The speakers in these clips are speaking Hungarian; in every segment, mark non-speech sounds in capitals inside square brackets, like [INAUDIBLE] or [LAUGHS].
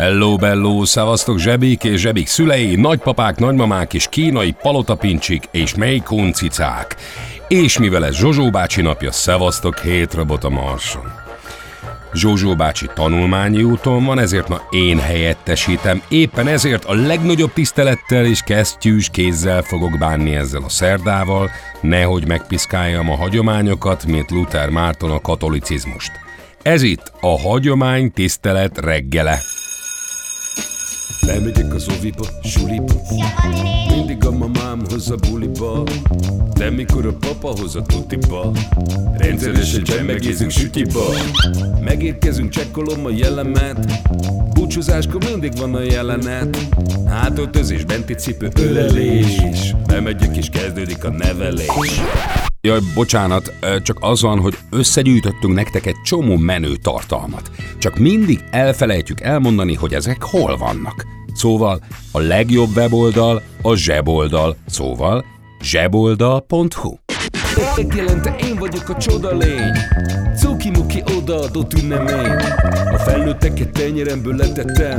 Hello, bello, szevasztok zsebik és zsebik szülei, nagypapák, nagymamák és kínai palotapincsik és melykoncicák. És mivel ez Zsozsó bácsi napja, szevasztok hét robot a Marson. Zsózsó bácsi tanulmányi úton van, ezért ma én helyettesítem. Éppen ezért a legnagyobb tisztelettel és kesztyűs kézzel fogok bánni ezzel a szerdával, nehogy megpiszkáljam a hagyományokat, mint Luther Márton a katolicizmust. Ez itt a hagyomány tisztelet reggele. Lemegyek az oviba, suliba. Mindig a mamám hoz a buliba. De mikor a papa hoz a tutiba. Rendszeresen csemmegézünk sütiba. Megérkezünk, csekkolom a jellemet. Búcsúzáskor mindig van a jelenet. Hátöltözés, benti cipő, ölelés. Bemegyek és kezdődik a nevelés. Jaj, bocsánat, csak az van, hogy összegyűjtöttünk nektek egy csomó menő tartalmat. Csak mindig elfelejtjük elmondani, hogy ezek hol vannak. Szóval a legjobb weboldal a zseboldal, szóval zseboldal.hu. Megjelente én vagyok a csoda lény. Cuki-muki odaadott ünnemény. A felnőtteket tenyeremből letettem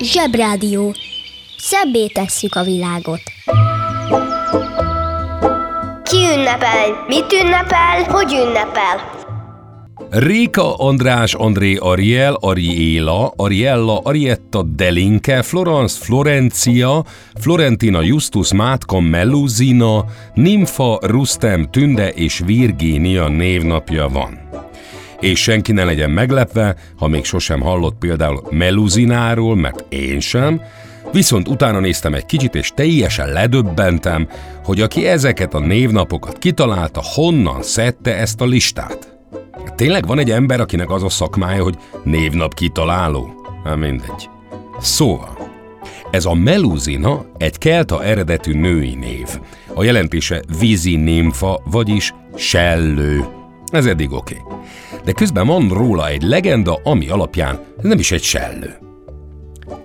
Zsebrádió! Szebbé tesszük a világot. Ki ünnepel? Mit ünnepel? Hogy ünnepel? Réka András André Ariel, Ariela, Ariella, Arietta Delinke, Florence Florencia, Florentina Justus Mátka Melluzina, Nimfa Rustem Tünde és Virginia névnapja van. És senki ne legyen meglepve, ha még sosem hallott például Meluzináról, mert én sem, viszont utána néztem egy kicsit, és teljesen ledöbbentem, hogy aki ezeket a névnapokat kitalálta, honnan szedte ezt a listát. Tényleg van egy ember, akinek az a szakmája, hogy névnap kitaláló? Hát mindegy. Szóval, ez a Meluzina egy kelta eredetű női név. A jelentése vízi nimfa, vagyis sellő. Ez eddig oké. Okay. De közben van róla egy legenda, ami alapján nem is egy sellő.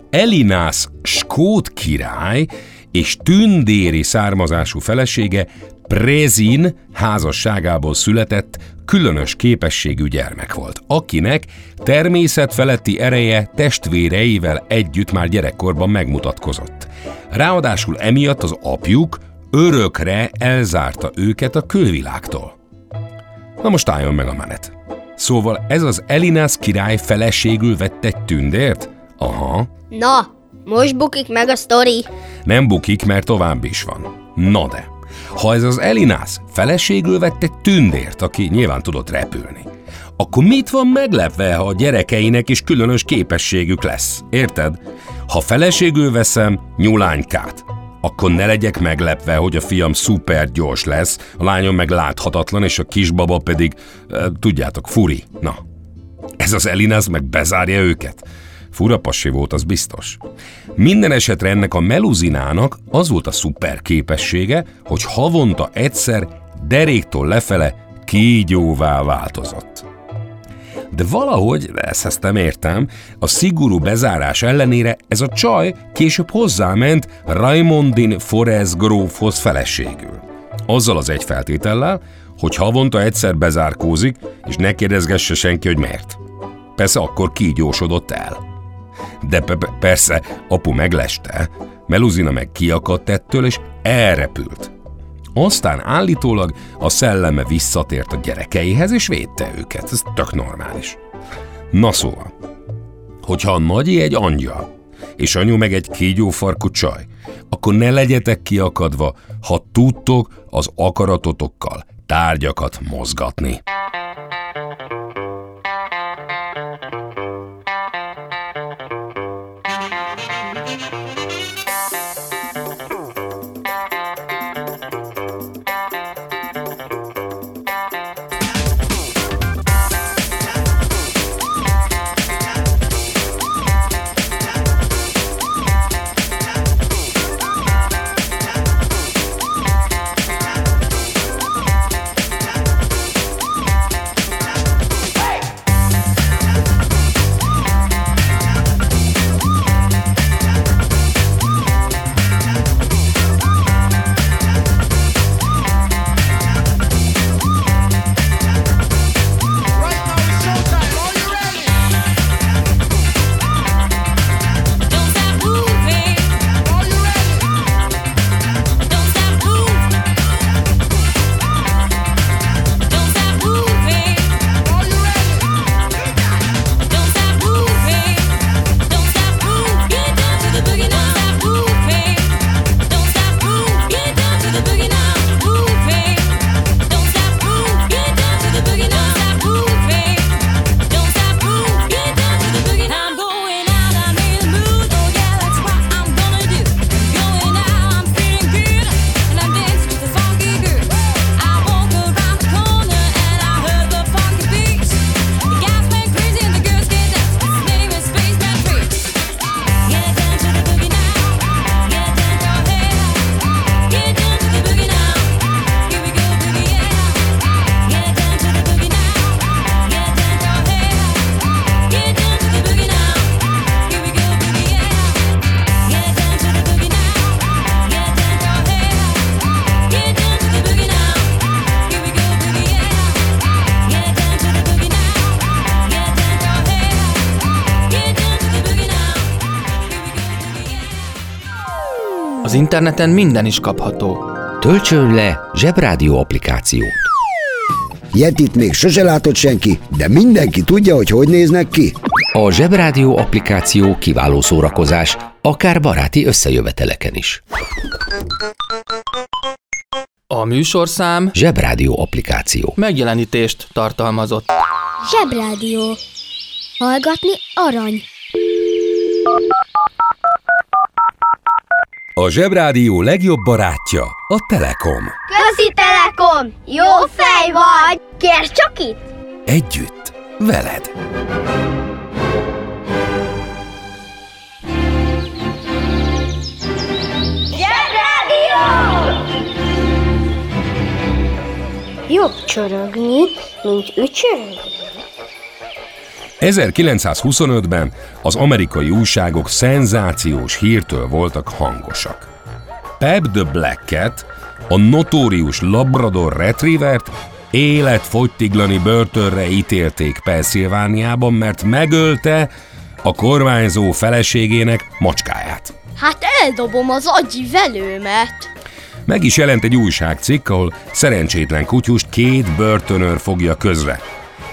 Elinász skót király és tündéri származású felesége Prezin házasságából született különös képességű gyermek volt, akinek természetfeletti ereje testvéreivel együtt már gyerekkorban megmutatkozott. Ráadásul emiatt az apjuk örökre elzárta őket a külvilágtól. Na most álljon meg a menet. Szóval ez az Elinász király feleségül vett egy tündért? Aha, Na, most bukik meg a sztori. nem bukik, mert tovább is van. Na de, ha ez az Elinász feleségül vett egy tündért, aki nyilván tudott repülni, akkor mit van meglepve, ha a gyerekeinek is különös képességük lesz? Érted? Ha feleségül veszem nyulánykát, akkor ne legyek meglepve, hogy a fiam szuper gyors lesz, a lányom meg láthatatlan, és a kisbaba pedig, e, tudjátok, furi. Na, ez az Elinász meg bezárja őket. Fura pasi volt, az biztos. Minden esetre ennek a meluzinának az volt a szuper képessége, hogy havonta egyszer deréktól lefele kígyóvá változott. De valahogy, ezt, ezt nem értem, a szigorú bezárás ellenére ez a csaj később hozzáment Raimondin Forez grófhoz feleségül. Azzal az egy feltétellel, hogy havonta egyszer bezárkózik, és ne kérdezgesse senki, hogy miért. Persze akkor kígyósodott el. De pe- persze, apu megleste, Meluzina meg kiakadt ettől, és elrepült. Aztán állítólag a szelleme visszatért a gyerekeihez, és védte őket. Ez tök normális. Na szóval, hogyha a nagyi egy angyal, és anyu meg egy kígyófarkú csaj, akkor ne legyetek kiakadva, ha tudtok az akaratotokkal tárgyakat mozgatni. Interneten minden is kapható. Töltsön le Zsebrádió applikációt. Yetit még sose látott senki, de mindenki tudja, hogy hogy néznek ki. A Zsebrádió applikáció kiváló szórakozás, akár baráti összejöveteleken is. A műsorszám Zsebrádió applikáció. megjelenítést tartalmazott. Zsebrádió. Hallgatni arany. A Zsebrádió legjobb barátja a Telekom. Közi Telekom! Jó fej vagy! Kérd csak itt! Együtt, veled. Jobb csorogni, mint ücsörögni. 1925-ben az amerikai újságok szenzációs hírtől voltak hangosak. Pep the Black Cat, a notórius Labrador Retrievert életfogytiglani börtönre ítélték Pennsylvániában, mert megölte a kormányzó feleségének macskáját. Hát eldobom az agyi velőmet. Meg is jelent egy újságcikk, ahol szerencsétlen kutyust két börtönőr fogja közre.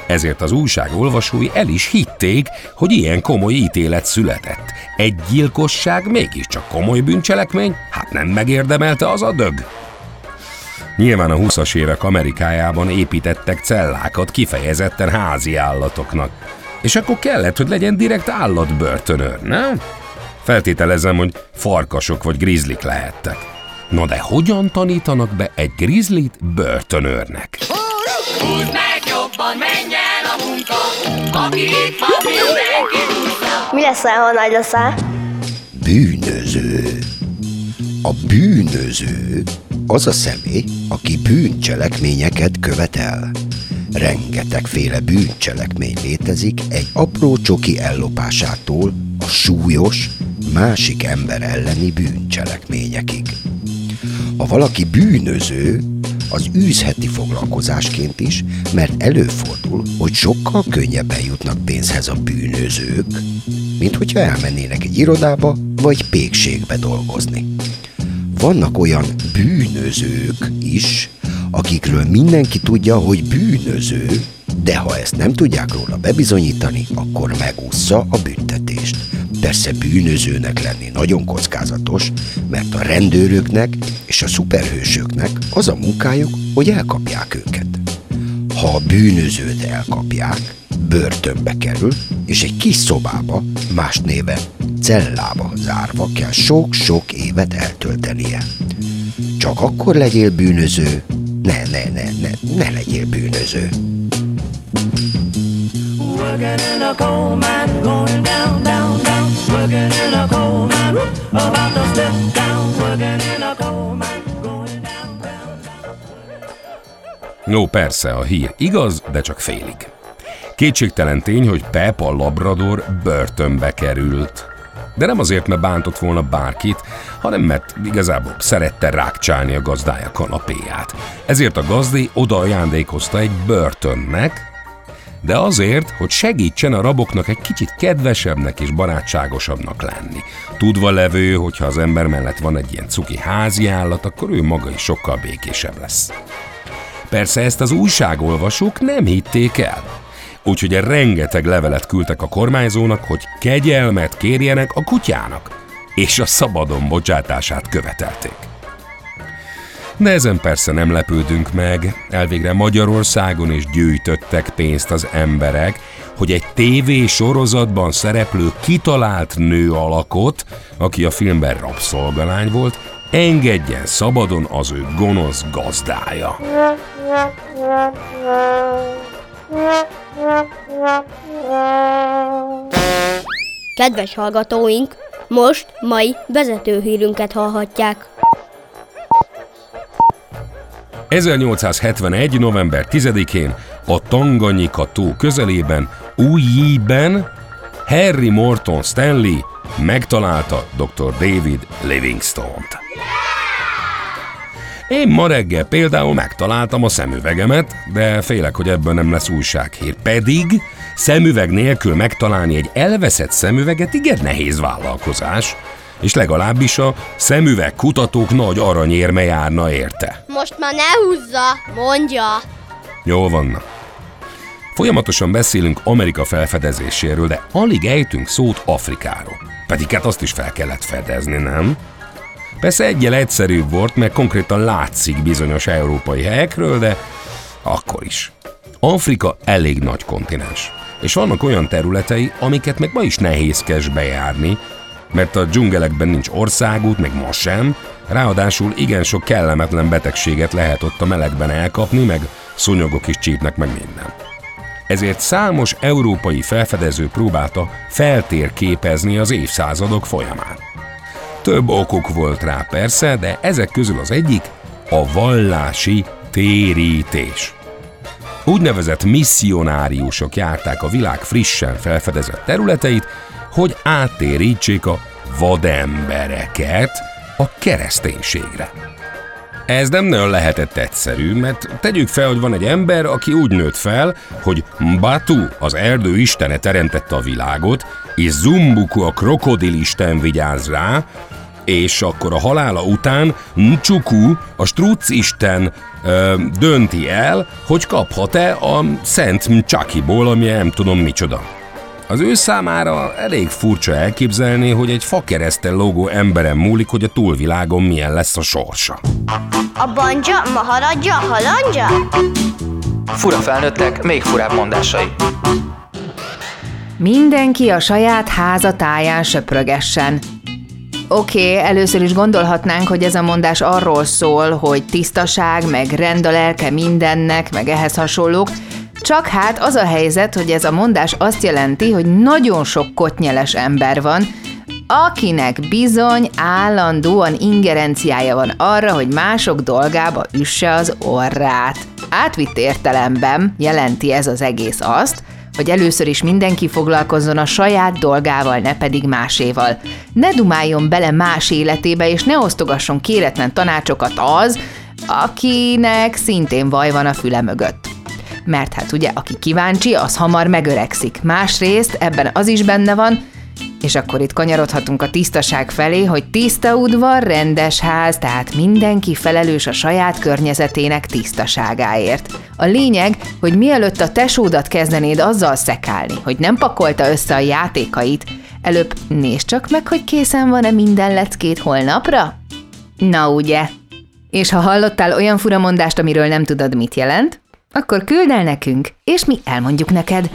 Ezért az újság olvasói el is hitték, hogy ilyen komoly ítélet született. Egy gyilkosság mégiscsak komoly bűncselekmény, hát nem megérdemelte az a dög. Nyilván a 20-as évek Amerikájában építettek cellákat kifejezetten házi állatoknak. És akkor kellett, hogy legyen direkt állatbörtönőr, nem? Feltételezem, hogy farkasok vagy grizzlik lehettek. Na de hogyan tanítanak be egy grizzlit börtönőrnek? Húzd meg jobban, menj a munka, aki itt. Mi leszel, ha nagy leszel? Bűnöző. A bűnöző az a személy, aki bűncselekményeket követel. Rengetegféle bűncselekmény létezik egy apró csoki ellopásától a súlyos, másik ember elleni bűncselekményekig. Ha valaki bűnöző, az űzheti foglalkozásként is, mert előfordul, hogy sokkal könnyebben jutnak pénzhez a bűnözők, mint hogyha elmennének egy irodába vagy pékségbe dolgozni. Vannak olyan bűnözők is, akikről mindenki tudja, hogy bűnöző, de ha ezt nem tudják róla bebizonyítani, akkor megúszza a büntetést. Persze bűnözőnek lenni nagyon kockázatos, mert a rendőröknek és a szuperhősöknek az a munkájuk, hogy elkapják őket. Ha a bűnözőt elkapják, börtönbe kerül, és egy kis szobába, más néven cellába zárva kell sok-sok évet eltöltenie. Csak akkor legyél bűnöző, ne, ne, ne, ne, ne legyél bűnöző. Working in a coal mine, going down, down, down. Working in. No, persze, a hír igaz, de csak félig. Kétségtelen tény, hogy Pep a labrador börtönbe került. De nem azért, mert bántott volna bárkit, hanem mert igazából szerette rákcsálni a gazdája kanapéját. Ezért a gazdi oda ajándékozta egy börtönnek, de azért, hogy segítsen a raboknak egy kicsit kedvesebbnek és barátságosabbnak lenni. Tudva levő, hogyha az ember mellett van egy ilyen cuki házi állat, akkor ő maga is sokkal békésebb lesz. Persze ezt az újságolvasók nem hitték el. Úgyhogy rengeteg levelet küldtek a kormányzónak, hogy kegyelmet kérjenek a kutyának, és a szabadon bocsátását követelték. De ezen persze nem lepődünk meg, elvégre Magyarországon is gyűjtöttek pénzt az emberek, hogy egy TV sorozatban szereplő kitalált nő alakot, aki a filmben rabszolgalány volt, engedjen szabadon az ő gonosz gazdája. Kedves hallgatóink, most mai vezetőhírünket hallhatják. 1871. november 10-én a Tanganyika tó közelében, Újjében Harry Morton Stanley megtalálta dr. David Livingstone-t. Én ma reggel például megtaláltam a szemüvegemet, de félek, hogy ebből nem lesz újsághír. Pedig szemüveg nélkül megtalálni egy elveszett szemüveget igen nehéz vállalkozás, és legalábbis a szemüveg kutatók nagy aranyérme járna érte. Most már ne húzza, mondja. Jól vannak. Folyamatosan beszélünk Amerika felfedezéséről, de alig ejtünk szót Afrikáról. Pedig hát azt is fel kellett fedezni, nem? Persze egyel egyszerűbb volt, mert konkrétan látszik bizonyos európai helyekről, de akkor is. Afrika elég nagy kontinens, és vannak olyan területei, amiket meg ma is nehézkes bejárni, mert a dzsungelekben nincs országút, meg ma sem, ráadásul igen sok kellemetlen betegséget lehet ott a melegben elkapni, meg szúnyogok is csípnek meg minden. Ezért számos európai felfedező próbálta feltérképezni az évszázadok folyamán. Több okuk volt rá persze, de ezek közül az egyik a vallási térítés. Úgynevezett misszionáriusok járták a világ frissen felfedezett területeit, hogy áttérítsék a vadembereket a kereszténységre. Ez nem nagyon lehetett egyszerű, mert tegyük fel, hogy van egy ember, aki úgy nőtt fel, hogy Batu, az erdő istene teremtette a világot, és Zumbuku, a krokodilisten vigyáz rá, és akkor a halála után Ncsuku, a struc isten ö, dönti el, hogy kaphat-e a Szent Mcsakiból, ami nem tudom micsoda. Az ő számára elég furcsa elképzelni, hogy egy fakeresztel lógó emberen múlik, hogy a túlvilágon milyen lesz a sorsa. A banja, maharadja, halandja? Fura felnőttek, még furább mondásai. Mindenki a saját háza táján söprögessen. Oké, okay, először is gondolhatnánk, hogy ez a mondás arról szól, hogy tisztaság, meg rend a lelke mindennek, meg ehhez hasonlók, csak hát az a helyzet, hogy ez a mondás azt jelenti, hogy nagyon sok kotnyeles ember van, akinek bizony állandóan ingerenciája van arra, hogy mások dolgába üsse az orrát. Átvitt értelemben jelenti ez az egész azt, hogy először is mindenki foglalkozzon a saját dolgával, ne pedig máséval. Ne dumáljon bele más életébe, és ne osztogasson kéretlen tanácsokat az, akinek szintén vaj van a füle mögött. Mert hát ugye, aki kíváncsi, az hamar megöregszik. Másrészt ebben az is benne van, és akkor itt kanyarodhatunk a tisztaság felé, hogy tiszta udvar, rendes ház, tehát mindenki felelős a saját környezetének tisztaságáért. A lényeg, hogy mielőtt a tesódat kezdenéd azzal szekálni, hogy nem pakolta össze a játékait, előbb nézd csak meg, hogy készen van-e minden leckét holnapra? Na ugye? És ha hallottál olyan furamondást, amiről nem tudod, mit jelent, akkor küld el nekünk, és mi elmondjuk neked.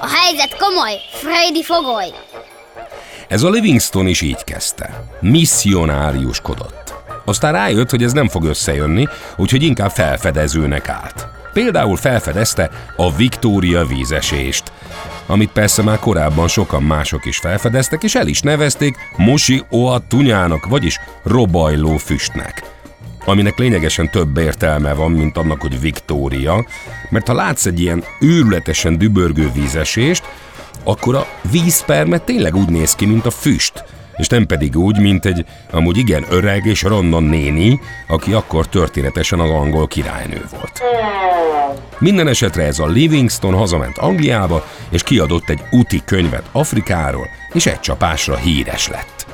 A helyzet komoly, Freddy fogoly. Ez a Livingston is így kezdte. Misszionáriuskodott. Aztán rájött, hogy ez nem fog összejönni, úgyhogy inkább felfedezőnek állt. Például felfedezte a Victoria vízesést, amit persze már korábban sokan mások is felfedeztek, és el is nevezték Mosi Oa Tunyának, vagyis robajló füstnek aminek lényegesen több értelme van, mint annak, hogy Victoria, mert ha látsz egy ilyen őrületesen dübörgő vízesést, akkor a vízperme tényleg úgy néz ki, mint a füst, és nem pedig úgy, mint egy amúgy igen öreg és ronda néni, aki akkor történetesen az angol királynő volt. Minden esetre ez a Livingston hazament Angliába, és kiadott egy úti könyvet Afrikáról, és egy csapásra híres lett.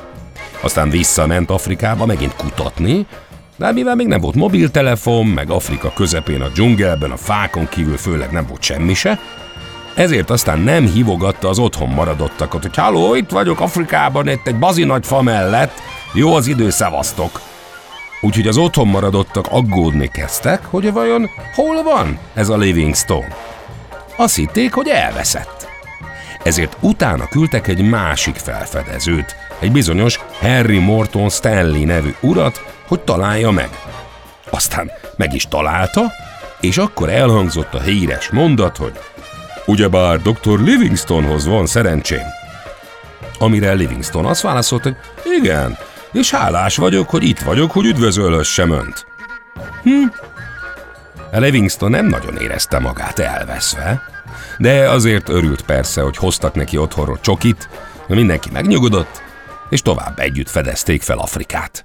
Aztán visszament Afrikába megint kutatni, de mivel még nem volt mobiltelefon, meg Afrika közepén a dzsungelben, a fákon kívül főleg nem volt semmi se, ezért aztán nem hívogatta az otthon maradottakat, hogy halló, itt vagyok Afrikában, itt egy bazi nagy fa mellett, jó az idő, szevasztok. Úgyhogy az otthon maradottak aggódni kezdtek, hogy vajon hol van ez a Livingstone. Azt hitték, hogy elveszett. Ezért utána küldtek egy másik felfedezőt, egy bizonyos Harry Morton Stanley nevű urat, hogy találja meg. Aztán meg is találta, és akkor elhangzott a híres mondat, hogy ugyebár dr. Livingstonhoz van szerencsém. Amire Livingston azt válaszolt, hogy igen, és hálás vagyok, hogy itt vagyok, hogy üdvözölhessem önt. Hm. Livingston nem nagyon érezte magát elveszve, de azért örült persze, hogy hoztak neki otthonról csokit, mindenki megnyugodott, és tovább együtt fedezték fel Afrikát.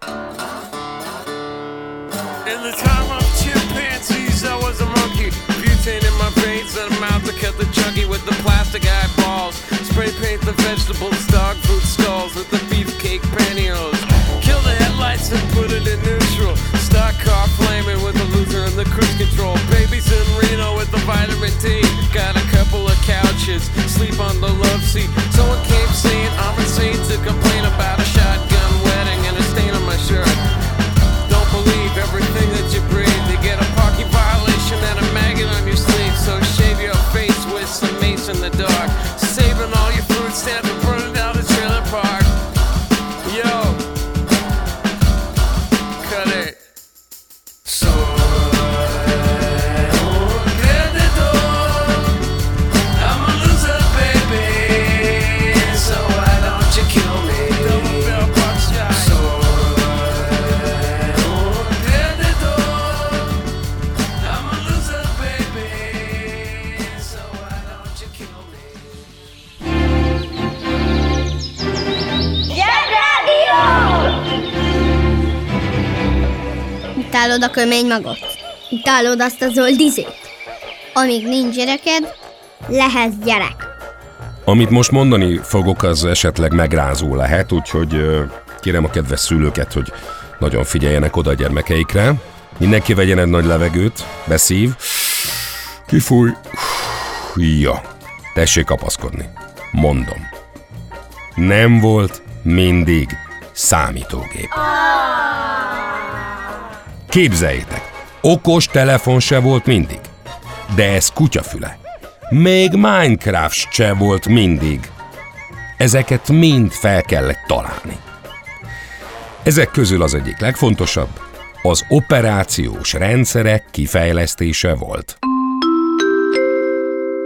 Utálod a kömény magot? Utálod azt a zöld izét? Amíg nincs gyereked, lehetsz gyerek. Amit most mondani fogok, az esetleg megrázó lehet, úgyhogy kérem a kedves szülőket, hogy nagyon figyeljenek oda a gyermekeikre. Mindenki vegyen egy nagy levegőt, beszív, kifúj, ja, tessék kapaszkodni. Mondom. Nem volt mindig számítógép. Képzeljétek, okos telefon se volt mindig. De ez kutyafüle. Még Minecraft se volt mindig. Ezeket mind fel kellett találni. Ezek közül az egyik legfontosabb az operációs rendszerek kifejlesztése volt.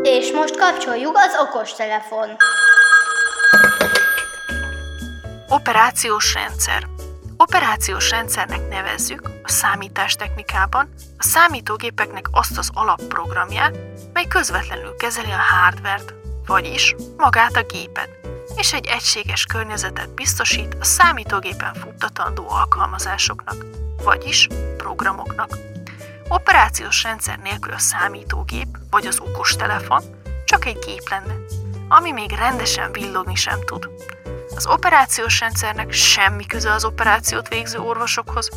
És most kapcsoljuk az okostelefon. Operációs rendszer. Operációs rendszernek nevezzük a számítástechnikában a számítógépeknek azt az alapprogramját, mely közvetlenül kezeli a hardvert, vagyis magát a gépet, és egy egységes környezetet biztosít a számítógépen futtatandó alkalmazásoknak, vagyis programoknak. Operációs rendszer nélkül a számítógép vagy az okostelefon csak egy gép lenne, ami még rendesen villogni sem tud. Az operációs rendszernek semmi köze az operációt végző orvosokhoz,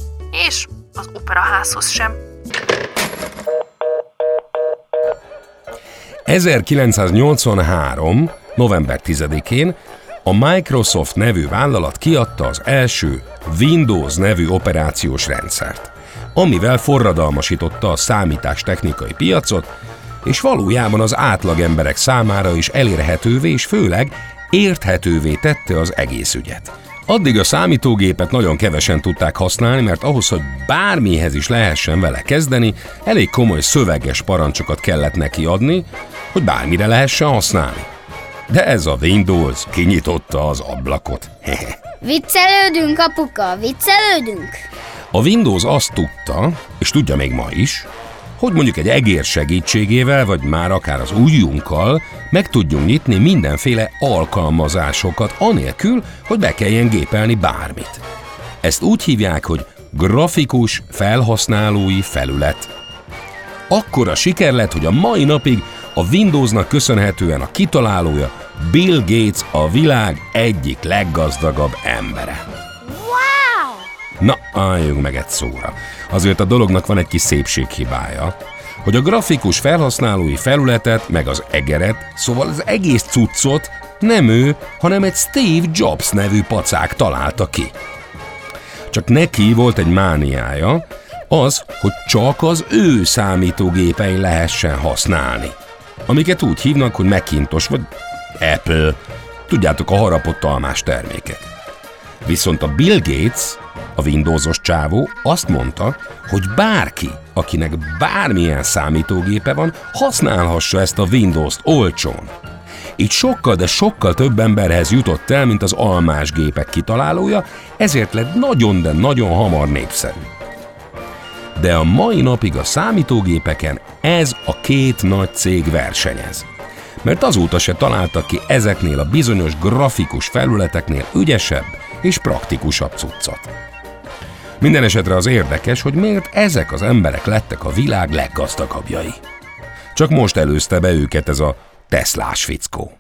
és az operaházhoz sem. 1983. november 10-én a Microsoft nevű vállalat kiadta az első Windows nevű operációs rendszert, amivel forradalmasította a számítástechnikai piacot, és valójában az átlag emberek számára is elérhetővé és főleg érthetővé tette az egész ügyet. Addig a számítógépet nagyon kevesen tudták használni, mert ahhoz, hogy bármihez is lehessen vele kezdeni, elég komoly szöveges parancsokat kellett neki adni, hogy bármire lehessen használni. De ez a Windows kinyitotta az ablakot. [LAUGHS] Viccelődünk, apuka, viccelődünk. A Windows azt tudta, és tudja még ma is, hogy mondjuk egy egér segítségével, vagy már akár az ujjunkkal meg tudjunk nyitni mindenféle alkalmazásokat, anélkül, hogy be kelljen gépelni bármit. Ezt úgy hívják, hogy grafikus felhasználói felület. Akkora siker lett, hogy a mai napig a Windowsnak köszönhetően a kitalálója Bill Gates a világ egyik leggazdagabb embere. Na, álljunk meg egy szóra. Azért a dolognak van egy kis szépséghibája, hogy a grafikus felhasználói felületet, meg az egeret, szóval az egész cuccot nem ő, hanem egy Steve Jobs nevű pacák találta ki. Csak neki volt egy mániája, az, hogy csak az ő számítógépein lehessen használni. Amiket úgy hívnak, hogy Macintosh vagy Apple. Tudjátok, a harapott almás termékek. Viszont a Bill Gates, a Windowsos csávó azt mondta, hogy bárki, akinek bármilyen számítógépe van, használhassa ezt a Windows-t olcsón. Így sokkal, de sokkal több emberhez jutott el, mint az almás gépek kitalálója, ezért lett nagyon, de nagyon hamar népszerű. De a mai napig a számítógépeken ez a két nagy cég versenyez. Mert azóta se találtak ki ezeknél a bizonyos grafikus felületeknél ügyesebb és praktikusabb cuccot. Minden esetre az érdekes, hogy miért ezek az emberek lettek a világ leggazdagabbjai. Csak most előzte be őket ez a Teslás fickó.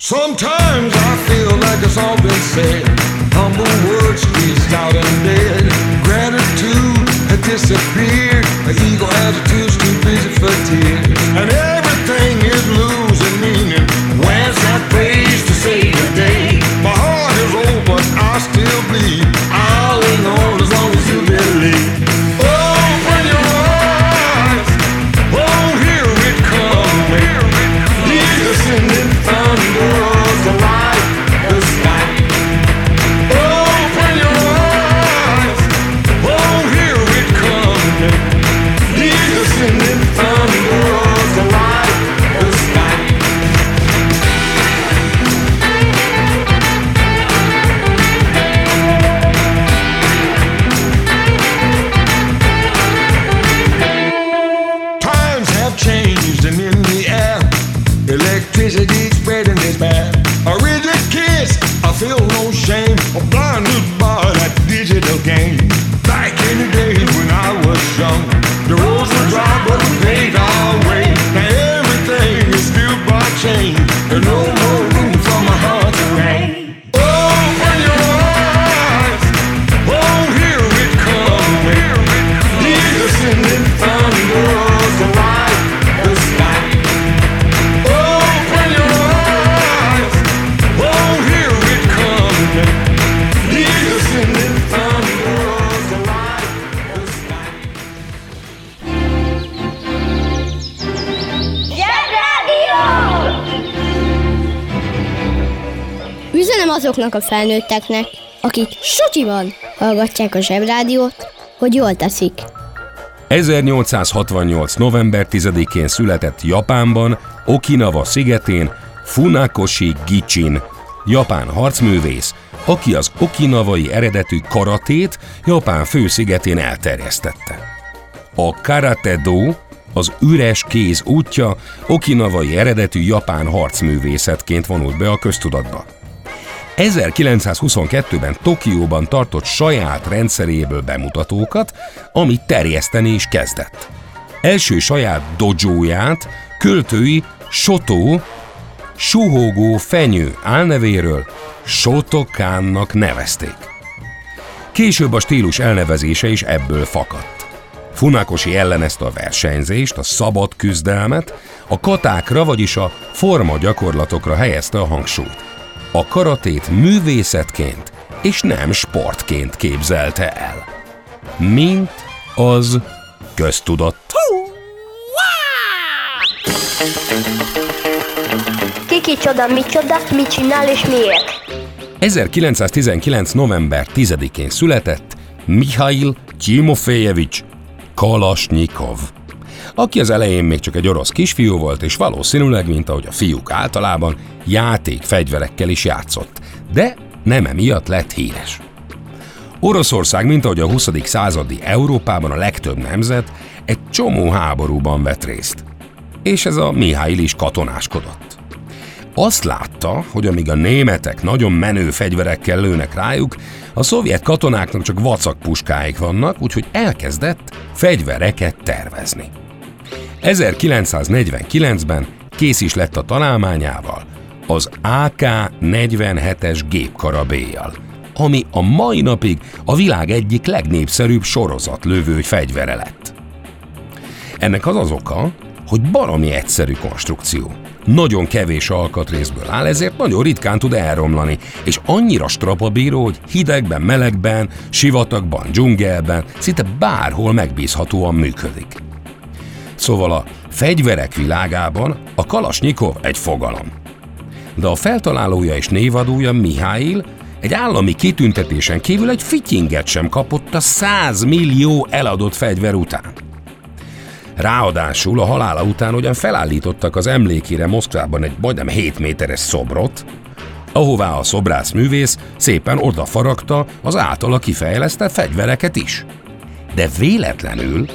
Where's that praise to save the still bleed. I'll hang as long as you believe. Azoknak a felnőtteknek, akik sutyiban hallgatják a zsebrádiót, hogy jól teszik. 1868. november 10-én született Japánban, Okinawa szigetén Funakoshi Gichin, japán harcművész, aki az okinavai eredetű karatét Japán főszigetén elterjesztette. A karate-do, az üres kéz útja okinavai eredetű japán harcművészetként vonult be a köztudatba. 1922-ben Tokióban tartott saját rendszeréből bemutatókat, amit terjeszteni is kezdett. Első saját dojóját költői Shoto, suhogó fenyő álnevéről Shotokánnak nevezték. Később a stílus elnevezése is ebből fakadt. Funakoshi ellenezte a versenyzést, a szabad küzdelmet, a katákra, vagyis a forma gyakorlatokra helyezte a hangsúlyt. A karatét művészetként és nem sportként képzelte el. Mint az köztudott. Kiki csoda, mi csoda, mit csinál és miért? 1919. november 10-én született Mihail Timofejevics Kalasnyikov, aki az elején még csak egy orosz kisfiú volt, és valószínűleg, mint ahogy a fiúk általában, játékfegyverekkel is játszott, de nem emiatt lett híres. Oroszország, mint ahogy a 20. századi Európában a legtöbb nemzet, egy csomó háborúban vett részt. És ez a Mihály is katonáskodott. Azt látta, hogy amíg a németek nagyon menő fegyverekkel lőnek rájuk, a szovjet katonáknak csak vacak puskáik vannak, úgyhogy elkezdett fegyvereket tervezni. 1949-ben kész is lett a találmányával, az AK-47-es gépkarabéjjal, ami a mai napig a világ egyik legnépszerűbb sorozatlövő fegyvere lett. Ennek az az oka, hogy baromi egyszerű konstrukció. Nagyon kevés alkatrészből áll, ezért nagyon ritkán tud elromlani, és annyira strapabíró, hogy hidegben, melegben, sivatagban, dzsungelben, szinte bárhol megbízhatóan működik. Szóval a fegyverek világában a Kalasnyikov egy fogalom. De a feltalálója és névadója Mihály egy állami kitüntetésen kívül egy fityinget sem kapott a 100 millió eladott fegyver után. Ráadásul a halála után ugyan felállítottak az emlékére Moszkvában egy majdnem 7 méteres szobrot, ahová a szobrász művész szépen odafaragta az általa kifejlesztett fegyvereket is. De véletlenül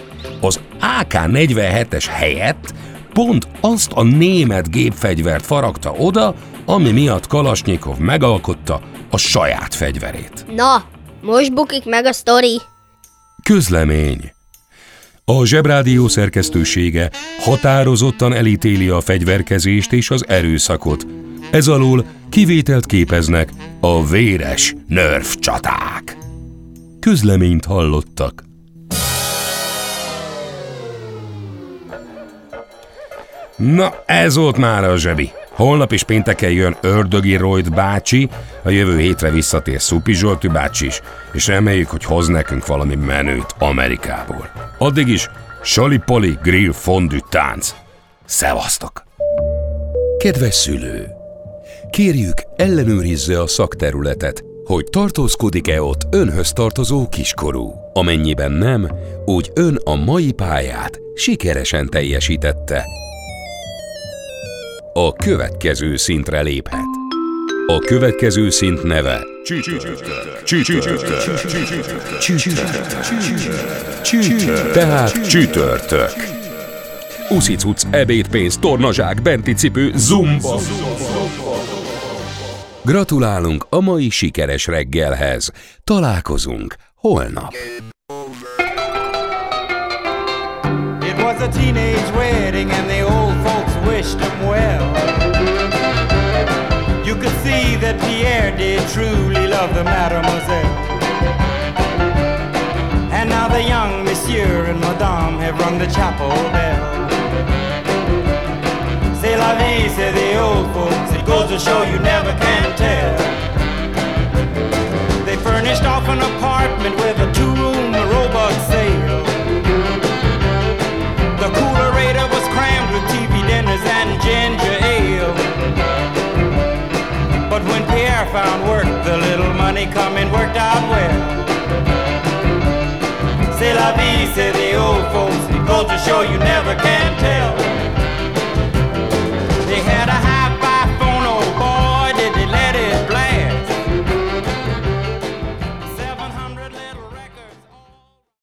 AK-47-es helyett pont azt a német gépfegyvert faragta oda, ami miatt Kalasnyikov megalkotta a saját fegyverét. Na, most bukik meg a sztori. Közlemény. A Zsebrádió szerkesztősége határozottan elítéli a fegyverkezést és az erőszakot. Ez alól kivételt képeznek a véres nerf csaták. Közleményt hallottak. Na, ez volt már a zsebi. Holnap is pénteken jön Ördögi Royd bácsi, a jövő hétre visszatér Szupi Zsolti bácsi is, és reméljük, hogy hoz nekünk valami menőt Amerikából. Addig is Sali Poli Grill fondű tánc. Szevasztok! Kedves szülő! Kérjük, ellenőrizze a szakterületet, hogy tartózkodik-e ott önhöz tartozó kiskorú. Amennyiben nem, úgy ön a mai pályát sikeresen teljesítette. A következő szintre léphet. A következő szint neve. Tehát csütörtök. Uszicuc, ebédpénz, tornazsák, benti cipő, zumba. Gratulálunk a mai sikeres reggelhez. Találkozunk holnap. It was a teenage wedding and the old wished him well. You could see that Pierre did truly love the mademoiselle. And now the young monsieur and madame have rung the chapel bell. C'est la vie, say the old folks. It goes to show you never can tell. They furnished off an apartment with a two-room robot sale. The coolerator dinners and ginger ale. But when Pierre found work, the little money coming worked out well. C'est la vie, say the old folks. It goes to show you never can tell.